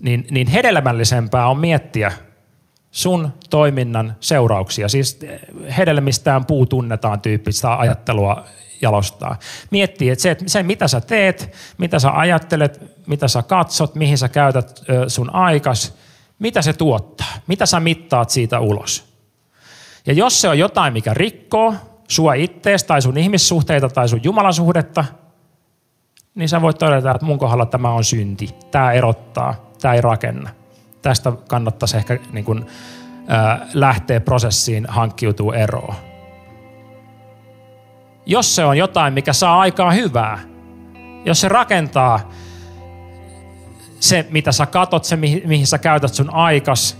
S2: niin, niin hedelmällisempää on miettiä sun toiminnan seurauksia. Siis hedelmistään puu tunnetaan tyyppistä ajattelua jalostaa. Miettii, että se, että se, mitä sä teet, mitä sä ajattelet, mitä sä katsot, mihin sä käytät sun aikas, mitä se tuottaa, mitä sä mittaat siitä ulos. Ja jos se on jotain, mikä rikkoo sua ittees tai sun ihmissuhteita tai sun jumalasuhdetta, niin sä voit todeta, että mun kohdalla tämä on synti. Tämä erottaa, tämä ei rakenna. Tästä kannattaisi ehkä niin kuin, äh, lähteä prosessiin hankkiutuu eroon jos se on jotain, mikä saa aikaa hyvää, jos se rakentaa se, mitä sä katot, se, mihin sä käytät sun aikas,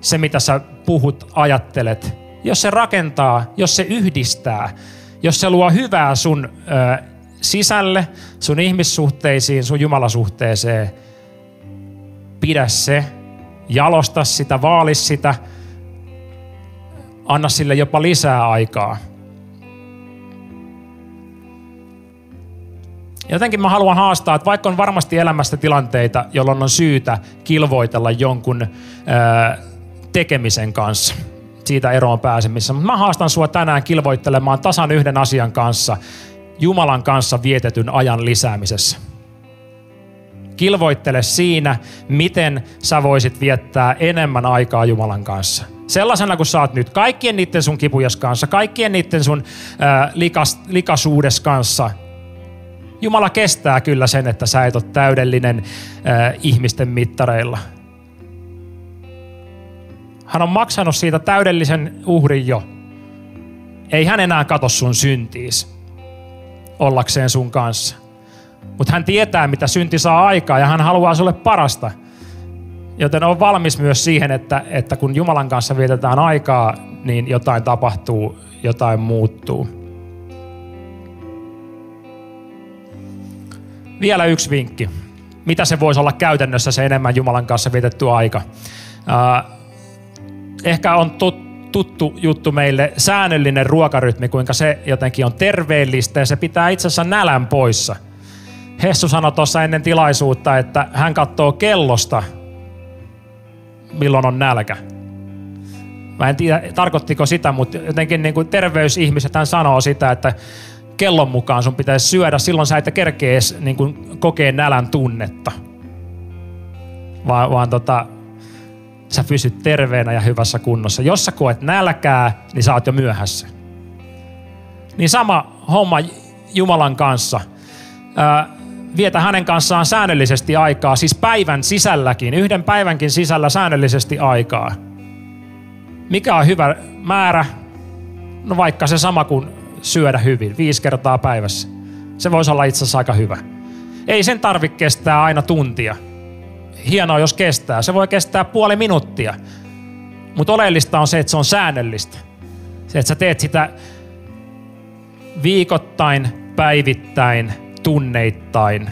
S2: se, mitä sä puhut, ajattelet, jos se rakentaa, jos se yhdistää, jos se luo hyvää sun ö, sisälle, sun ihmissuhteisiin, sun jumalasuhteeseen, pidä se, jalosta sitä, vaalis sitä, anna sille jopa lisää aikaa – Jotenkin mä haluan haastaa, että vaikka on varmasti elämästä tilanteita, jolloin on syytä kilvoitella jonkun ää, tekemisen kanssa, siitä eroon pääsemisessä. Mutta mä haastan sua tänään kilvoittelemaan tasan yhden asian kanssa, Jumalan kanssa vietetyn ajan lisäämisessä. Kilvoittele siinä, miten sä voisit viettää enemmän aikaa Jumalan kanssa. Sellaisena kuin sä oot nyt, kaikkien niiden sun kipujas kanssa, kaikkien niiden sun ää, likas, likasuudes kanssa, Jumala kestää kyllä sen, että sä et ole täydellinen äh, ihmisten mittareilla. Hän on maksanut siitä täydellisen uhrin jo. Ei hän enää kato sun syntiis ollakseen sun kanssa. Mutta hän tietää, mitä synti saa aikaa ja hän haluaa sulle parasta. Joten on valmis myös siihen, että, että kun Jumalan kanssa vietetään aikaa, niin jotain tapahtuu, jotain muuttuu. Vielä yksi vinkki. Mitä se voisi olla käytännössä se enemmän Jumalan kanssa vietetty aika? Uh, ehkä on tut, tuttu juttu meille säännöllinen ruokarytmi, kuinka se jotenkin on terveellistä ja se pitää itse asiassa nälän poissa. Hessu sanoi tuossa ennen tilaisuutta, että hän katsoo kellosta, milloin on nälkä. Mä en tiedä, tarkoittiko sitä, mutta jotenkin niin kuin terveysihmiset hän sanoo sitä, että kellon mukaan sun pitäisi syödä, silloin sä et kerkeä edes niin kuin, kokea nälän tunnetta. Vaan, vaan tota, sä pysyt terveenä ja hyvässä kunnossa. Jos sä koet nälkää, niin sä oot jo myöhässä. Niin sama homma Jumalan kanssa. Ää, vietä hänen kanssaan säännöllisesti aikaa, siis päivän sisälläkin, yhden päivänkin sisällä säännöllisesti aikaa. Mikä on hyvä määrä? No vaikka se sama kuin syödä hyvin, viisi kertaa päivässä. Se voisi olla itse asiassa aika hyvä. Ei sen tarvitse kestää aina tuntia. Hienoa, jos kestää. Se voi kestää puoli minuuttia. Mutta oleellista on se, että se on säännöllistä. Se, että sä teet sitä viikoittain, päivittäin, tunneittain,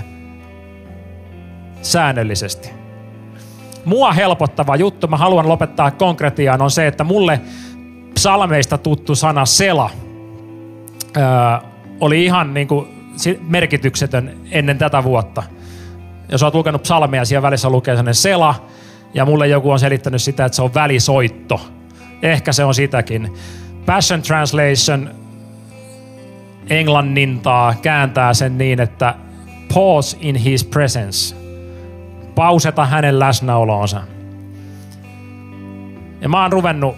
S2: säännöllisesti. Mua helpottava juttu, mä haluan lopettaa konkretiaan, on se, että mulle psalmeista tuttu sana sela öö, oli ihan niin kuin merkityksetön ennen tätä vuotta. Jos olet lukenut psalmeja, siellä välissä lukee sellainen sela, ja mulle joku on selittänyt sitä, että se on välisoitto. Ehkä se on sitäkin. Passion Translation englannintaa kääntää sen niin, että pause in his presence. Pauseta hänen läsnäolonsa. Ja mä oon ruvennut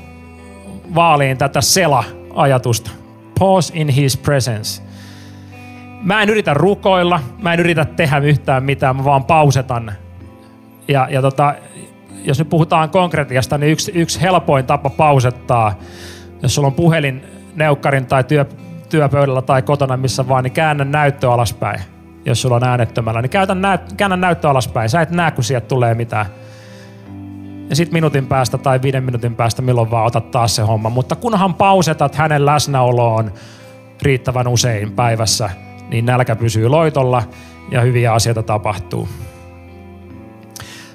S2: vaaliin tätä sela-ajatusta. Pause in his presence. Mä en yritä rukoilla, mä en yritä tehdä yhtään mitään, mä vaan pausetan. Ja, ja tota, jos nyt puhutaan konkretiasta, niin yksi, yksi helpoin tapa pausettaa, jos sulla on puhelin neukkarin tai työ, työpöydällä tai kotona missä vaan, niin käännä näyttö alaspäin. Jos sulla on äänettömällä, niin käytä näyt, käännä näyttö alaspäin. Sä et näe, kun sieltä tulee mitään. Ja sitten minuutin päästä tai viiden minuutin päästä milloin vaan otat taas se homma. Mutta kunhan pausetat hänen läsnäoloon riittävän usein päivässä, niin nälkä pysyy loitolla ja hyviä asioita tapahtuu.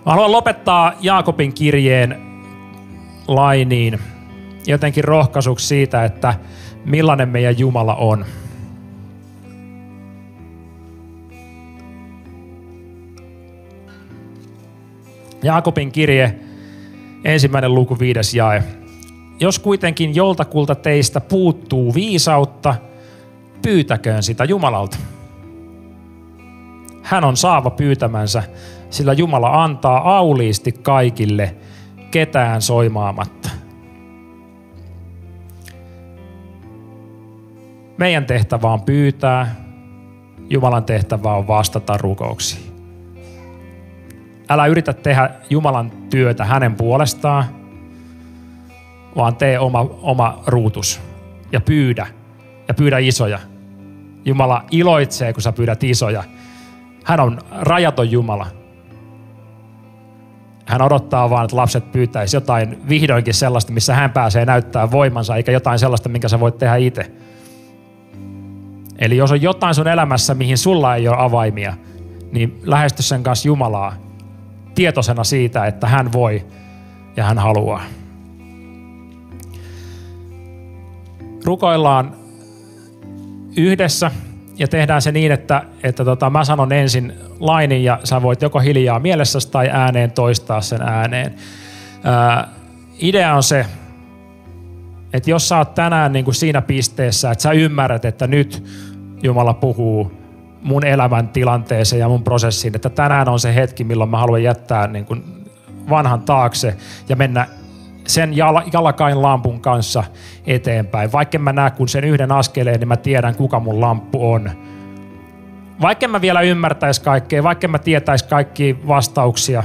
S2: Mä haluan lopettaa Jaakobin kirjeen lainiin jotenkin rohkaisuksi siitä, että millainen meidän Jumala on. Jaakobin kirje, ensimmäinen luku, viides jae. Jos kuitenkin joltakulta teistä puuttuu viisautta, pyytäköön sitä Jumalalta. Hän on saava pyytämänsä, sillä Jumala antaa auliisti kaikille, ketään soimaamatta. Meidän tehtävä on pyytää, Jumalan tehtävä on vastata rukouksiin. Älä yritä tehdä Jumalan työtä hänen puolestaan, vaan tee oma, oma ruutus ja pyydä. Ja pyydä isoja. Jumala iloitsee, kun sä pyydät isoja. Hän on rajaton Jumala. Hän odottaa vaan, että lapset pyytäisi jotain vihdoinkin sellaista, missä hän pääsee näyttää voimansa, eikä jotain sellaista, minkä sä voit tehdä itse. Eli jos on jotain sun elämässä, mihin sulla ei ole avaimia, niin lähesty sen kanssa Jumalaa tietoisena siitä, että hän voi ja hän haluaa. Rukoillaan yhdessä ja tehdään se niin, että, että tota, mä sanon ensin lainin ja sä voit joko hiljaa mielessäsi tai ääneen toistaa sen ääneen. Ää, idea on se, että jos sä oot tänään niin kuin siinä pisteessä, että sä ymmärrät, että nyt Jumala puhuu mun elämän tilanteeseen ja mun prosessiin, että tänään on se hetki, milloin mä haluan jättää niin kuin vanhan taakse ja mennä sen jalkain lampun kanssa eteenpäin. Vaikka mä näe kun sen yhden askeleen, niin mä tiedän kuka mun lamppu on. Vaikka mä vielä ymmärtäisi kaikkea, vaikka mä tietäisi kaikki vastauksia,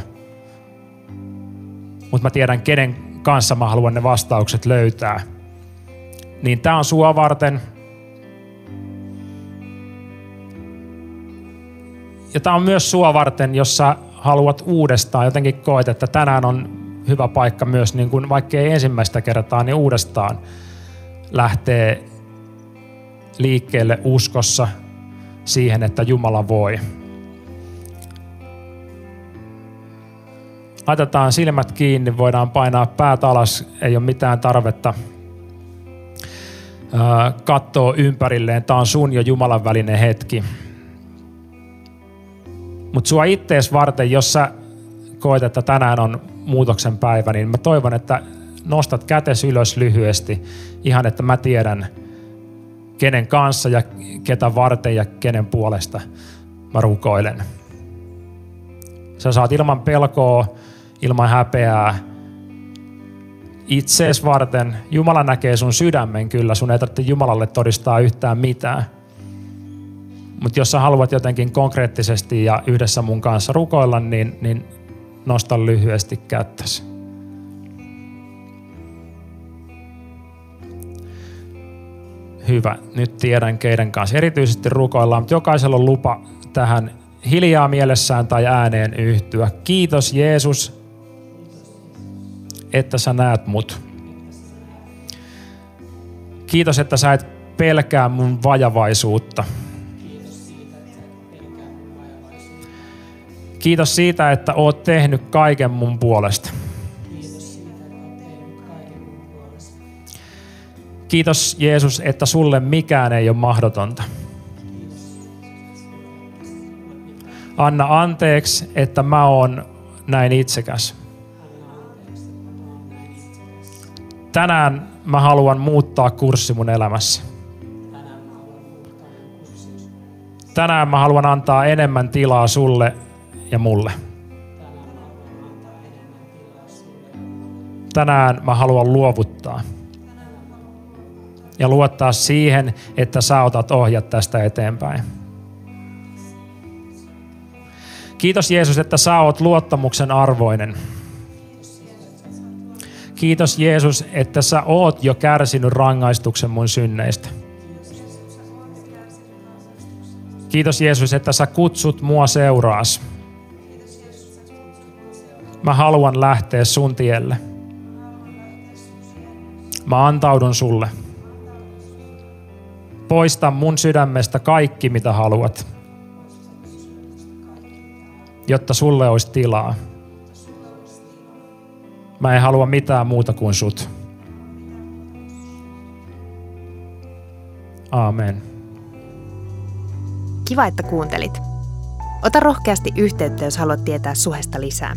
S2: mutta mä tiedän kenen kanssa mä haluan ne vastaukset löytää. Niin tää on sua varten – Ja tämä on myös sua varten, jos sä haluat uudestaan, jotenkin koet, että tänään on hyvä paikka myös, niin kuin vaikka ei ensimmäistä kertaa, niin uudestaan lähtee liikkeelle uskossa siihen, että Jumala voi. Laitetaan silmät kiinni, voidaan painaa päät alas, ei ole mitään tarvetta katsoa ympärilleen. Tämä on sun ja Jumalan välinen hetki. Mutta sua ittees varten, jos sä koet, että tänään on muutoksen päivä, niin mä toivon, että nostat kätes ylös lyhyesti, ihan että mä tiedän, kenen kanssa ja ketä varten ja kenen puolesta mä rukoilen. Sä saat ilman pelkoa, ilman häpeää, itsees varten. Jumala näkee sun sydämen kyllä, sun ei tarvitse Jumalalle todistaa yhtään mitään. Mutta jos sä haluat jotenkin konkreettisesti ja yhdessä mun kanssa rukoilla, niin, niin nosta lyhyesti kättäsi. Hyvä. Nyt tiedän keiden kanssa. Erityisesti rukoillaan, mutta jokaisella on lupa tähän hiljaa mielessään tai ääneen yhtyä. Kiitos Jeesus, että sä näet mut. Kiitos, että sä et pelkää mun vajavaisuutta. Kiitos siitä, että oot tehnyt kaiken mun puolesta. Kiitos Jeesus, että sulle mikään ei ole mahdotonta. Anna anteeksi, että mä oon näin itsekäs. Tänään mä haluan muuttaa kurssi mun elämässä. Tänään mä haluan antaa enemmän tilaa sulle ja mulle. Tänään mä haluan luovuttaa. Ja luottaa siihen, että sä otat ohjat tästä eteenpäin. Kiitos Jeesus, että sä oot luottamuksen arvoinen. Kiitos Jeesus, että sä oot jo kärsinyt rangaistuksen mun synneistä. Kiitos Jeesus, että sä kutsut mua seuraas. Mä haluan lähteä sun tielle. Mä antaudun sulle. Poista mun sydämestä kaikki, mitä haluat, jotta sulle olisi tilaa. Mä en halua mitään muuta kuin sut. Amen.
S1: Kiva, että kuuntelit. Ota rohkeasti yhteyttä, jos haluat tietää suhesta lisää.